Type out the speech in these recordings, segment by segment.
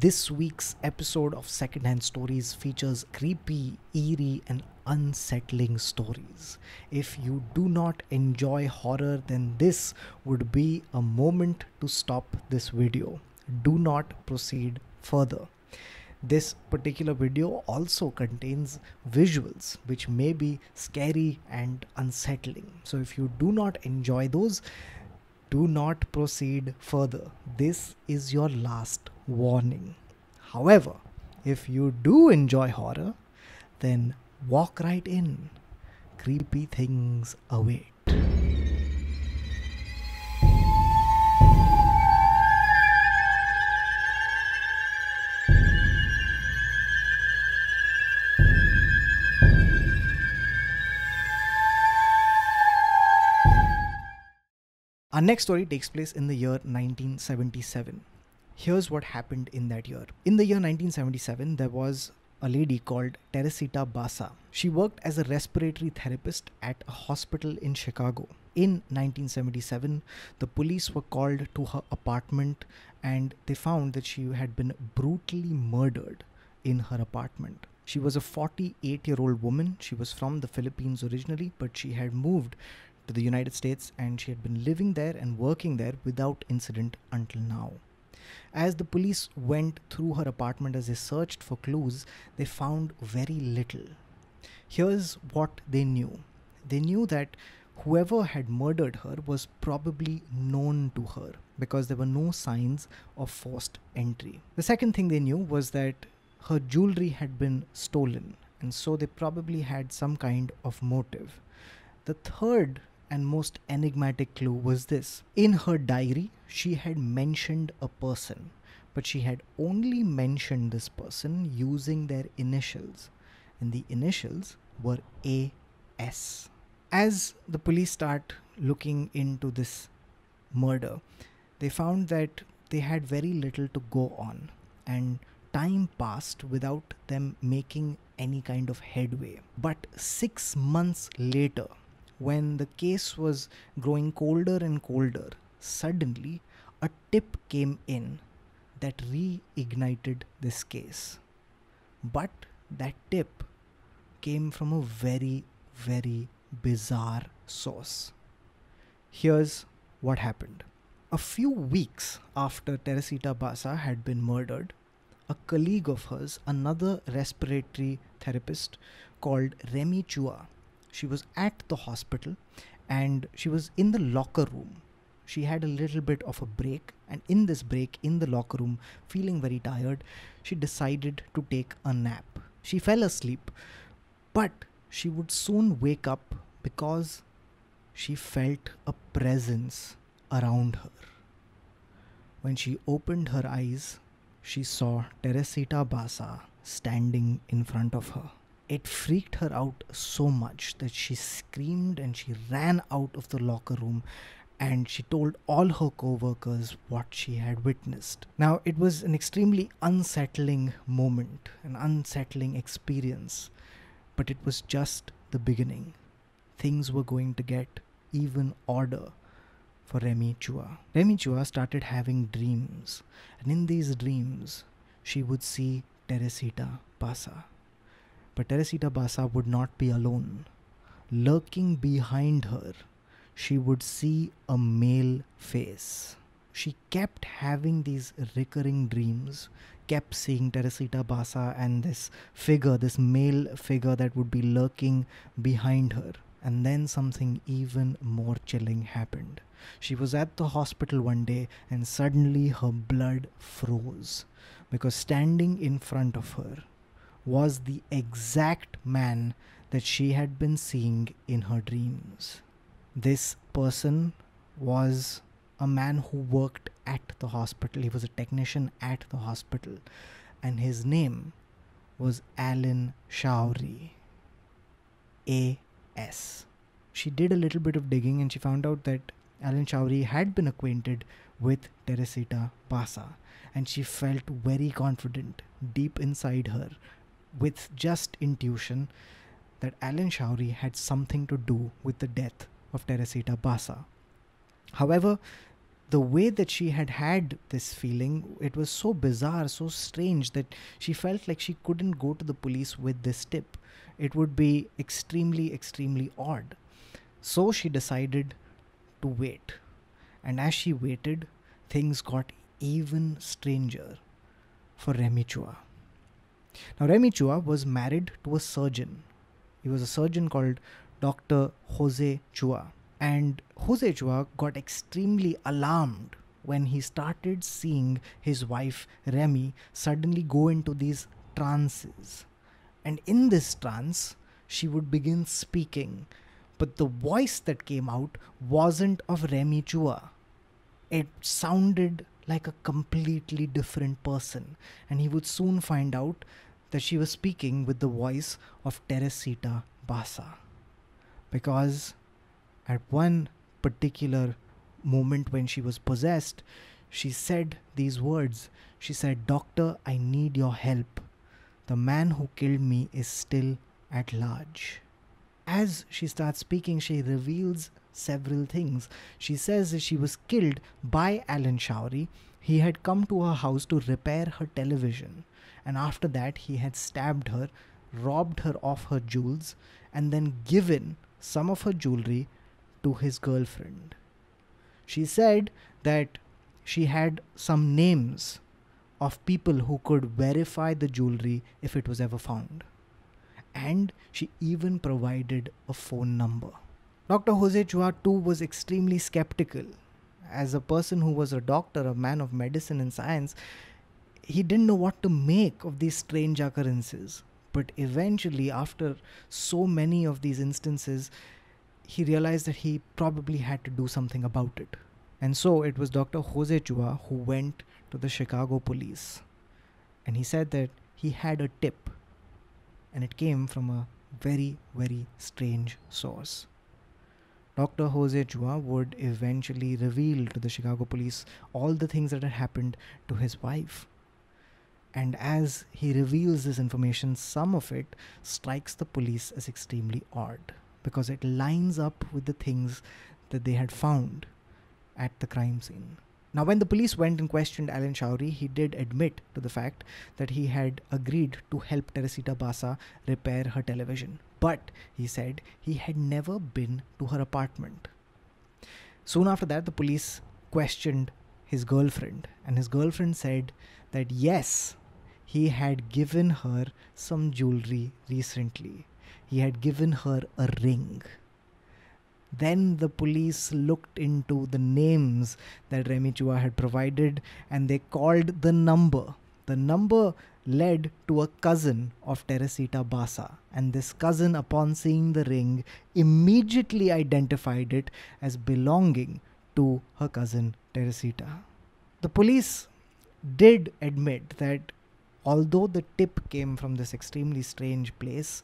This week's episode of Secondhand Stories features creepy, eerie, and unsettling stories. If you do not enjoy horror, then this would be a moment to stop this video. Do not proceed further. This particular video also contains visuals which may be scary and unsettling. So, if you do not enjoy those, do not proceed further. This is your last warning. However, if you do enjoy horror, then walk right in. Creepy things await. Our next story takes place in the year 1977. Here's what happened in that year. In the year 1977, there was a lady called Teresita Basa. She worked as a respiratory therapist at a hospital in Chicago. In 1977, the police were called to her apartment and they found that she had been brutally murdered in her apartment. She was a 48 year old woman. She was from the Philippines originally, but she had moved to the United States and she had been living there and working there without incident until now. As the police went through her apartment as they searched for clues, they found very little. Here's what they knew they knew that whoever had murdered her was probably known to her because there were no signs of forced entry. The second thing they knew was that her jewelry had been stolen, and so they probably had some kind of motive. The third and most enigmatic clue was this. In her diary, she had mentioned a person, but she had only mentioned this person using their initials, and the initials were AS. As the police start looking into this murder, they found that they had very little to go on, and time passed without them making any kind of headway. But six months later, when the case was growing colder and colder, suddenly a tip came in that reignited this case. But that tip came from a very, very bizarre source. Here's what happened. A few weeks after Teresita Basa had been murdered, a colleague of hers, another respiratory therapist called Remy Chua, she was at the hospital and she was in the locker room. She had a little bit of a break, and in this break, in the locker room, feeling very tired, she decided to take a nap. She fell asleep, but she would soon wake up because she felt a presence around her. When she opened her eyes, she saw Teresita Basa standing in front of her it freaked her out so much that she screamed and she ran out of the locker room and she told all her co-workers what she had witnessed. Now it was an extremely unsettling moment, an unsettling experience, but it was just the beginning. Things were going to get even odder for Remy Chua. Remy Chua started having dreams, and in these dreams, she would see Teresita Basa. But Teresita Basa would not be alone. Lurking behind her, she would see a male face. She kept having these recurring dreams, kept seeing Teresita Basa and this figure, this male figure that would be lurking behind her. And then something even more chilling happened. She was at the hospital one day and suddenly her blood froze because standing in front of her was the exact man that she had been seeing in her dreams. This person was a man who worked at the hospital. He was a technician at the hospital, and his name was Alan Showery. A.S. She did a little bit of digging and she found out that Alan Showery had been acquainted with Teresita Basa, and she felt very confident deep inside her with just intuition that Alan Showery had something to do with the death of Teresita Basa. However, the way that she had had this feeling, it was so bizarre, so strange that she felt like she couldn't go to the police with this tip. It would be extremely, extremely odd. So she decided to wait. And as she waited, things got even stranger for Remy Chua. Now, Remy Chua was married to a surgeon. He was a surgeon called Dr. Jose Chua. And Jose Chua got extremely alarmed when he started seeing his wife Remy suddenly go into these trances. And in this trance, she would begin speaking. But the voice that came out wasn't of Remy Chua. It sounded like a completely different person. And he would soon find out that she was speaking with the voice of Teresita Basa. Because at one particular moment when she was possessed, she said these words. She said, Doctor, I need your help. The man who killed me is still at large. As she starts speaking, she reveals several things. She says that she was killed by Alan Showery. He had come to her house to repair her television, and after that, he had stabbed her, robbed her of her jewels, and then given some of her jewelry to his girlfriend. She said that she had some names of people who could verify the jewelry if it was ever found. And she even provided a phone number. Dr. Jose Chua too was extremely skeptical. As a person who was a doctor, a man of medicine and science, he didn't know what to make of these strange occurrences. But eventually, after so many of these instances, he realized that he probably had to do something about it. And so it was Dr. Jose Chua who went to the Chicago police. And he said that he had a tip, and it came from a very, very strange source. Dr. Jose Chua would eventually reveal to the Chicago police all the things that had happened to his wife. And as he reveals this information, some of it strikes the police as extremely odd because it lines up with the things that they had found at the crime scene. Now, when the police went and questioned Alan Showery, he did admit to the fact that he had agreed to help Teresita Basa repair her television. But, he said, he had never been to her apartment. Soon after that, the police questioned his girlfriend, and his girlfriend said that yes, he had given her some jewelry recently he had given her a ring. Then the police looked into the names that Remy Chua had provided and they called the number. The number led to a cousin of Teresita Basa, and this cousin, upon seeing the ring, immediately identified it as belonging to her cousin Teresita. The police did admit that although the tip came from this extremely strange place,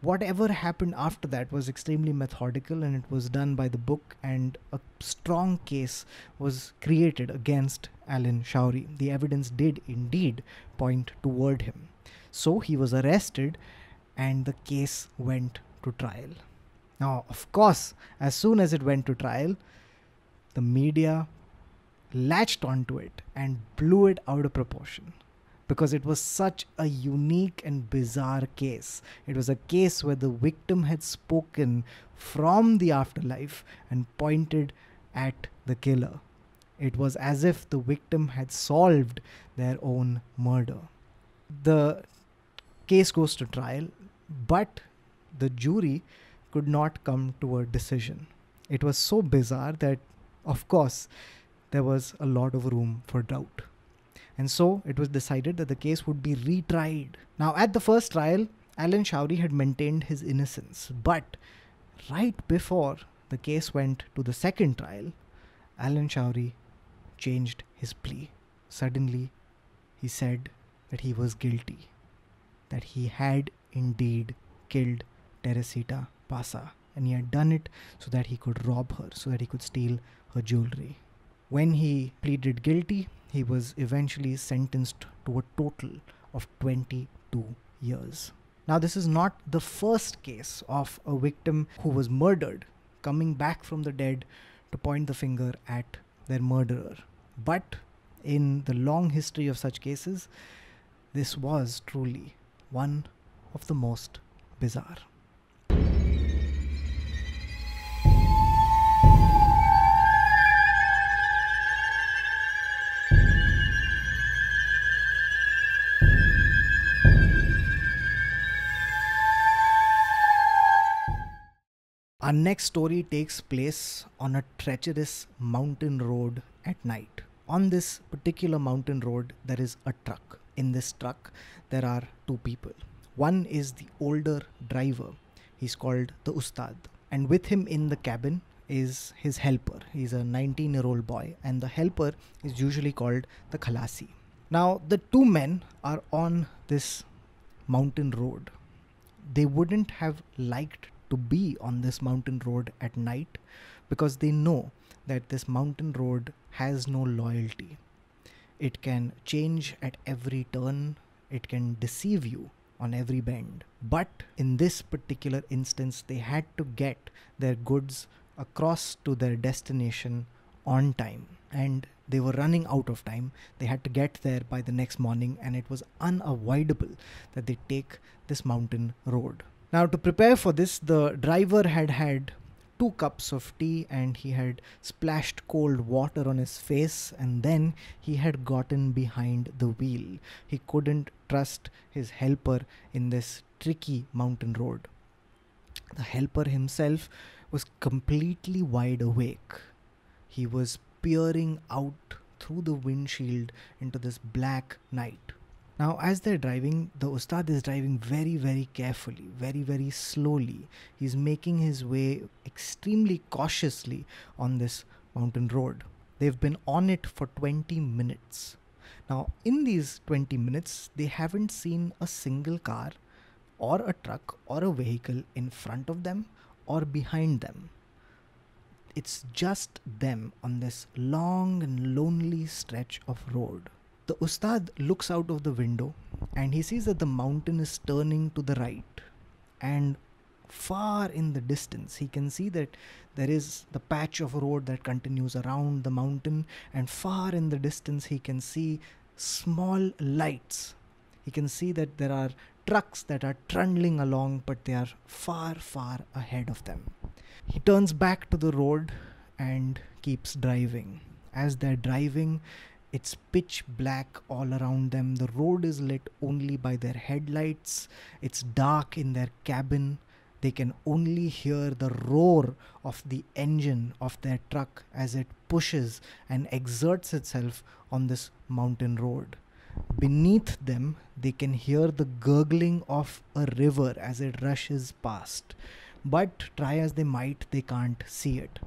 whatever happened after that was extremely methodical and it was done by the book and a strong case was created against Alan Showery. The evidence did indeed point toward him. So he was arrested and the case went to trial. Now, of course, as soon as it went to trial, the media latched onto it and blew it out of proportion because it was such a unique and bizarre case. It was a case where the victim had spoken from the afterlife and pointed at the killer. It was as if the victim had solved their own murder. The case goes to trial, but the jury could not come to a decision. It was so bizarre that, of course, there was a lot of room for doubt and so it was decided that the case would be retried. Now, at the first trial, Alan Showery had maintained his innocence, but right before the case went to the second trial, Alan Showery changed his plea. Suddenly, he said that he was guilty, that he had indeed killed Teresita Basa, and he had done it so that he could rob her, so that he could steal her jewelry. When he pleaded guilty, he was eventually sentenced to a total of 22 years. Now, this is not the first case of a victim who was murdered coming back from the dead to point the finger at their murderer. But in the long history of such cases, this was truly one of the most bizarre. Our next story takes place on a treacherous mountain road at night. On this particular mountain road, there is a truck. In this truck, there are two people. One is the older driver, he's called the Ustad, and with him in the cabin is his helper. He's a 19 year old boy, and the helper is usually called the Khalasi. Now, the two men are on this mountain road. They wouldn't have liked to be on this mountain road at night because they know that this mountain road has no loyalty. It can change at every turn, it can deceive you on every bend. But in this particular instance, they had to get their goods across to their destination on time and they were running out of time. They had to get there by the next morning, and it was unavoidable that they take this mountain road. Now, to prepare for this, the driver had had two cups of tea and he had splashed cold water on his face and then he had gotten behind the wheel. He couldn't trust his helper in this tricky mountain road. The helper himself was completely wide awake. He was peering out through the windshield into this black night. Now, as they're driving, the Ustad is driving very, very carefully, very, very slowly. He's making his way extremely cautiously on this mountain road. They've been on it for 20 minutes. Now, in these 20 minutes, they haven't seen a single car or a truck or a vehicle in front of them or behind them. It's just them on this long and lonely stretch of road. The Ustad looks out of the window and he sees that the mountain is turning to the right. And far in the distance, he can see that there is the patch of road that continues around the mountain. And far in the distance, he can see small lights. He can see that there are trucks that are trundling along, but they are far, far ahead of them. He turns back to the road and keeps driving. As they're driving, it's pitch black all around them. The road is lit only by their headlights. It's dark in their cabin. They can only hear the roar of the engine of their truck as it pushes and exerts itself on this mountain road. Beneath them, they can hear the gurgling of a river as it rushes past but try as they might, they can't see it.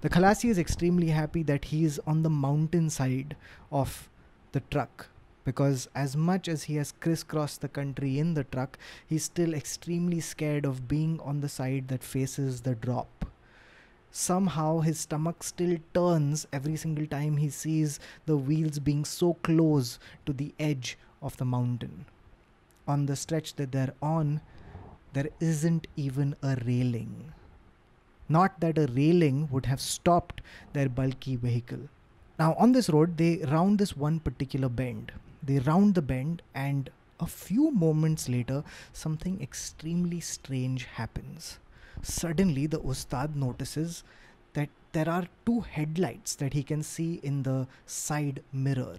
The Khalasi is extremely happy that he is on the mountain side of the truck because as much as he has crisscrossed the country in the truck, he's still extremely scared of being on the side that faces the drop. Somehow his stomach still turns every single time he sees the wheels being so close to the edge of the mountain. On the stretch that they're on, there isn't even a railing. Not that a railing would have stopped their bulky vehicle. Now, on this road, they round this one particular bend. They round the bend, and a few moments later, something extremely strange happens. Suddenly, the Ustad notices that there are two headlights that he can see in the side mirror.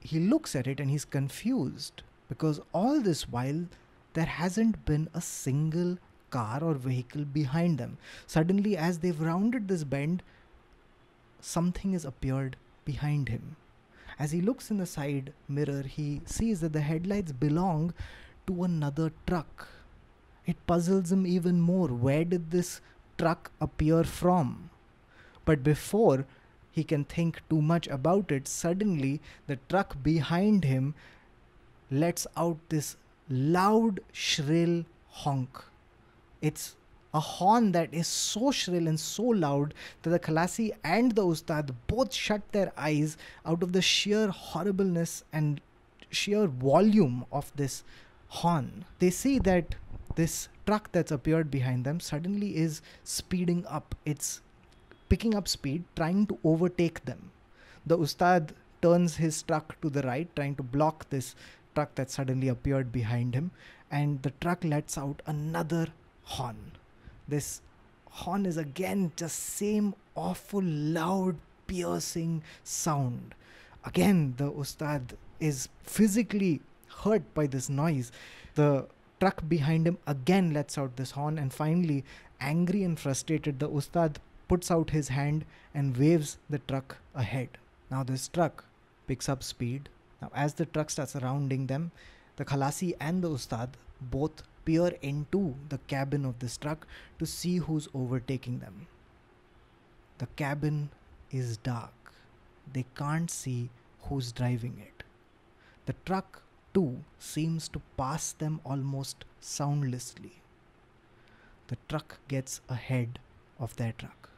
He looks at it and he's confused because all this while there hasn't been a single car or vehicle behind them. Suddenly, as they've rounded this bend, something has appeared behind him. As he looks in the side mirror, he sees that the headlights belong to another truck. It puzzles him even more. Where did this truck appear from? But before he can think too much about it, suddenly the truck behind him lets out this loud, shrill honk. It's a horn that is so shrill and so loud that the Khalasi and the Ustad both shut their eyes out of the sheer horribleness and sheer volume of this horn. They see that this truck that's appeared behind them suddenly is speeding up. It's picking up speed, trying to overtake them. The Ustad turns his truck to the right, trying to block this truck that suddenly appeared behind him, and the truck lets out another horn. This horn is again just same awful loud piercing sound. Again, the Ustad is physically hurt by this noise. The truck behind him again lets out this horn, and finally, angry and frustrated, the Ustad puts out his hand and waves the truck ahead. Now, this truck picks up speed. Now, as the truck starts surrounding them, the Khalasi and the Ustad both peer into the cabin of this truck to see who's overtaking them. The cabin is dark. They can't see who's driving it. The truck, too, seems to pass them almost soundlessly. The truck gets ahead of their truck.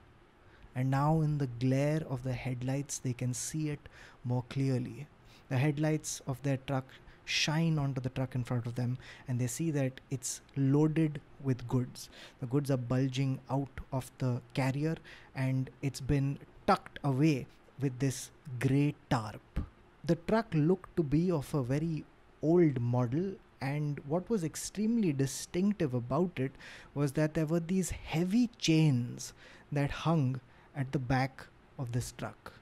And now, in the glare of the headlights, they can see it more clearly. The headlights of their truck shine onto the truck in front of them and they see that it's loaded with goods. The goods are bulging out of the carrier and it's been tucked away with this grey tarp. The truck looked to be of a very old model and what was extremely distinctive about it was that there were these heavy chains that hung at the back of this truck.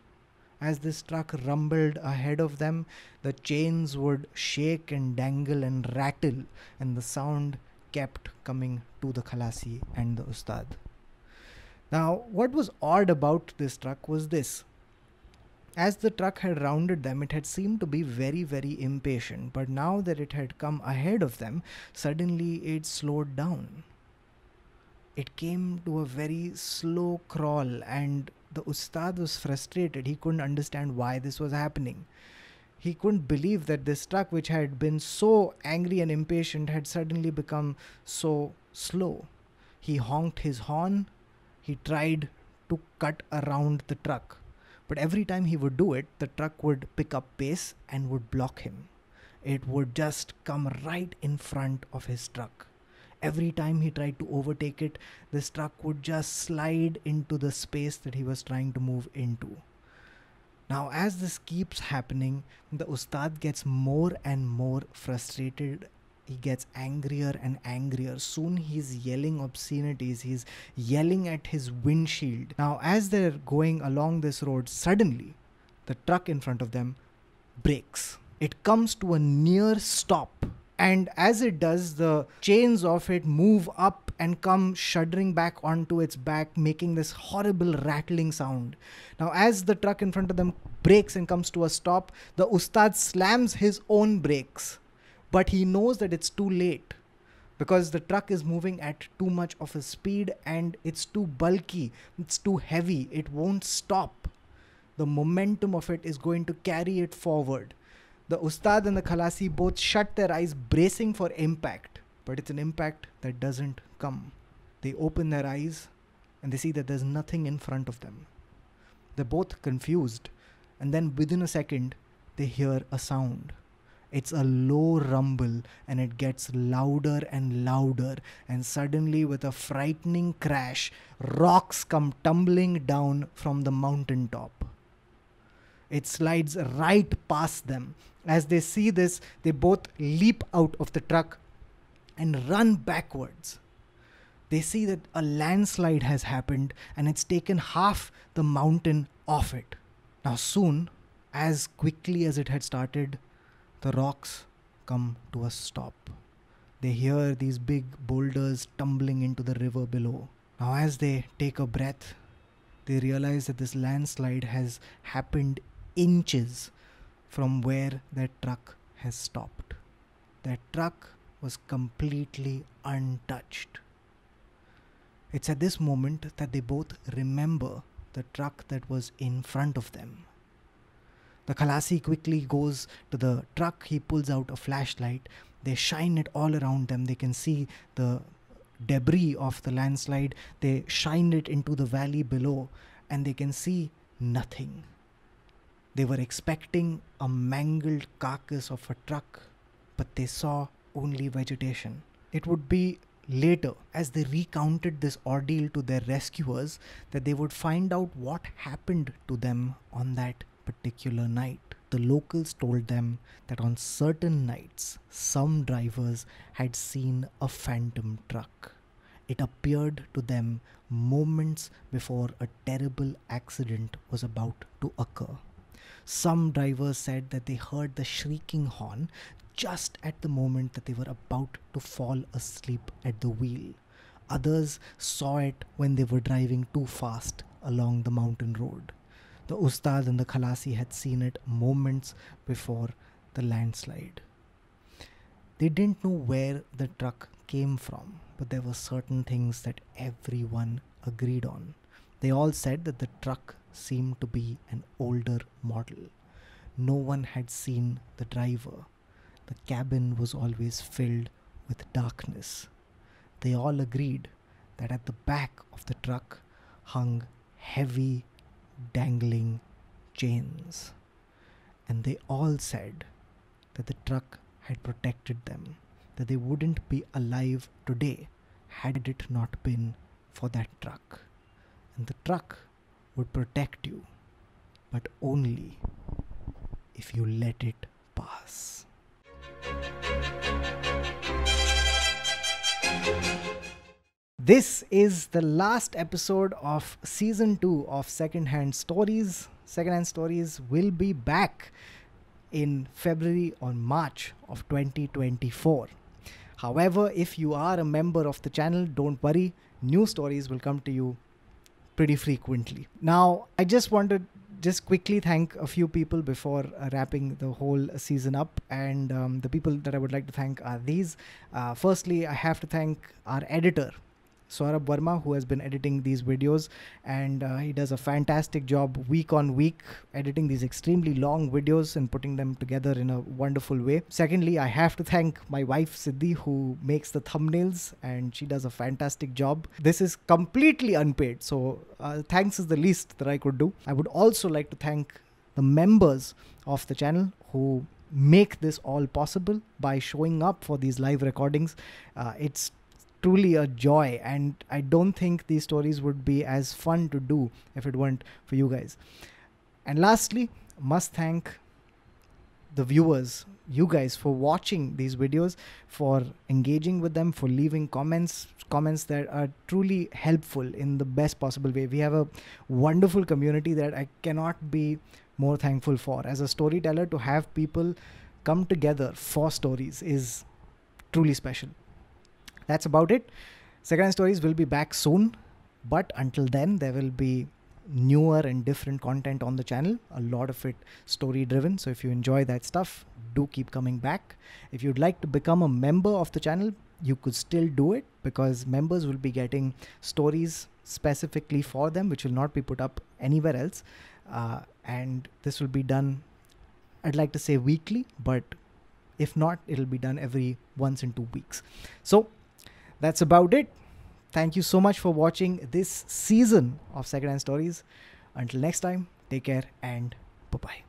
As this truck rumbled ahead of them, the chains would shake and dangle and rattle, and the sound kept coming to the Khalasi and the Ustad. Now, what was odd about this truck was this. As the truck had rounded them, it had seemed to be very, very impatient, but now that it had come ahead of them, suddenly it slowed down. It came to a very slow crawl, and the Ustad was frustrated. He couldn't understand why this was happening. He couldn't believe that this truck, which had been so angry and impatient, had suddenly become so slow. He honked his horn. He tried to cut around the truck. But every time he would do it, the truck would pick up pace and would block him. It would just come right in front of his truck. Every time he tried to overtake it, this truck would just slide into the space that he was trying to move into. Now, as this keeps happening, the Ustad gets more and more frustrated. He gets angrier and angrier. Soon he's yelling obscenities. He's yelling at his windshield. Now, as they're going along this road, suddenly the truck in front of them breaks. It comes to a near stop and as it does, the chains of it move up and come shuddering back onto its back, making this horrible rattling sound. Now, as the truck in front of them brakes and comes to a stop, the Ustad slams his own brakes, but he knows that it's too late because the truck is moving at too much of a speed and it's too bulky, it's too heavy, it won't stop. The momentum of it is going to carry it forward. The Ustad and the Khalasi both shut their eyes, bracing for impact, but it's an impact that doesn't come. They open their eyes and they see that there's nothing in front of them. They're both confused, and then within a second, they hear a sound. It's a low rumble and it gets louder and louder, and suddenly, with a frightening crash, rocks come tumbling down from the mountaintop. It slides right past them, as they see this, they both leap out of the truck and run backwards. They see that a landslide has happened and it's taken half the mountain off it. Now, soon, as quickly as it had started, the rocks come to a stop. They hear these big boulders tumbling into the river below. Now, as they take a breath, they realize that this landslide has happened inches from where their truck has stopped. Their truck was completely untouched. It's at this moment that they both remember the truck that was in front of them. The Khalasi quickly goes to the truck, he pulls out a flashlight. They shine it all around them. They can see the debris of the landslide. They shine it into the valley below, and they can see nothing. They were expecting a mangled carcass of a truck, but they saw only vegetation. It would be later, as they recounted this ordeal to their rescuers, that they would find out what happened to them on that particular night. The locals told them that on certain nights, some drivers had seen a phantom truck. It appeared to them moments before a terrible accident was about to occur. Some drivers said that they heard the shrieking horn just at the moment that they were about to fall asleep at the wheel. Others saw it when they were driving too fast along the mountain road. The Ustad and the Khalasi had seen it moments before the landslide. They didn't know where the truck came from, but there were certain things that everyone agreed on. They all said that the truck seemed to be an older model. No one had seen the driver. The cabin was always filled with darkness. They all agreed that at the back of the truck hung heavy, dangling chains. And they all said that the truck had protected them, that they wouldn't be alive today had it not been for that truck. And the truck would protect you, but only if you let it pass. This is the last episode of season 2 of Secondhand Stories. Secondhand Stories will be back in February or March of 2024. However, if you are a member of the channel, don't worry, new stories will come to you pretty frequently. Now, I just want to just quickly thank a few people before uh, wrapping the whole season up. And um, the people that I would like to thank are these. Uh, firstly, I have to thank our editor, Saurabh Verma, who has been editing these videos, and uh, he does a fantastic job week on week editing these extremely long videos and putting them together in a wonderful way. Secondly, I have to thank my wife Siddhi, who makes the thumbnails, and she does a fantastic job. This is completely unpaid, so uh, thanks is the least that I could do. I would also like to thank the members of the channel who make this all possible by showing up for these live recordings. Uh, it's truly a joy and i don't think these stories would be as fun to do if it weren't for you guys. And lastly must thank the viewers you guys for watching these videos for engaging with them for leaving comments comments that are truly helpful in the best possible way. We have a wonderful community that i cannot be more thankful for. As a storyteller to have people come together for stories is truly special that's about it. Second Stories will be back soon, but until then, there will be newer and different content on the channel. A lot of it story driven. So if you enjoy that stuff, do keep coming back. If you'd like to become a member of the channel, you could still do it because members will be getting stories specifically for them, which will not be put up anywhere else. Uh, and this will be done, I'd like to say weekly, but if not, it'll be done every once in two weeks. So that's about it. Thank you so much for watching this season of Secondhand Stories. Until next time, take care and bye bye.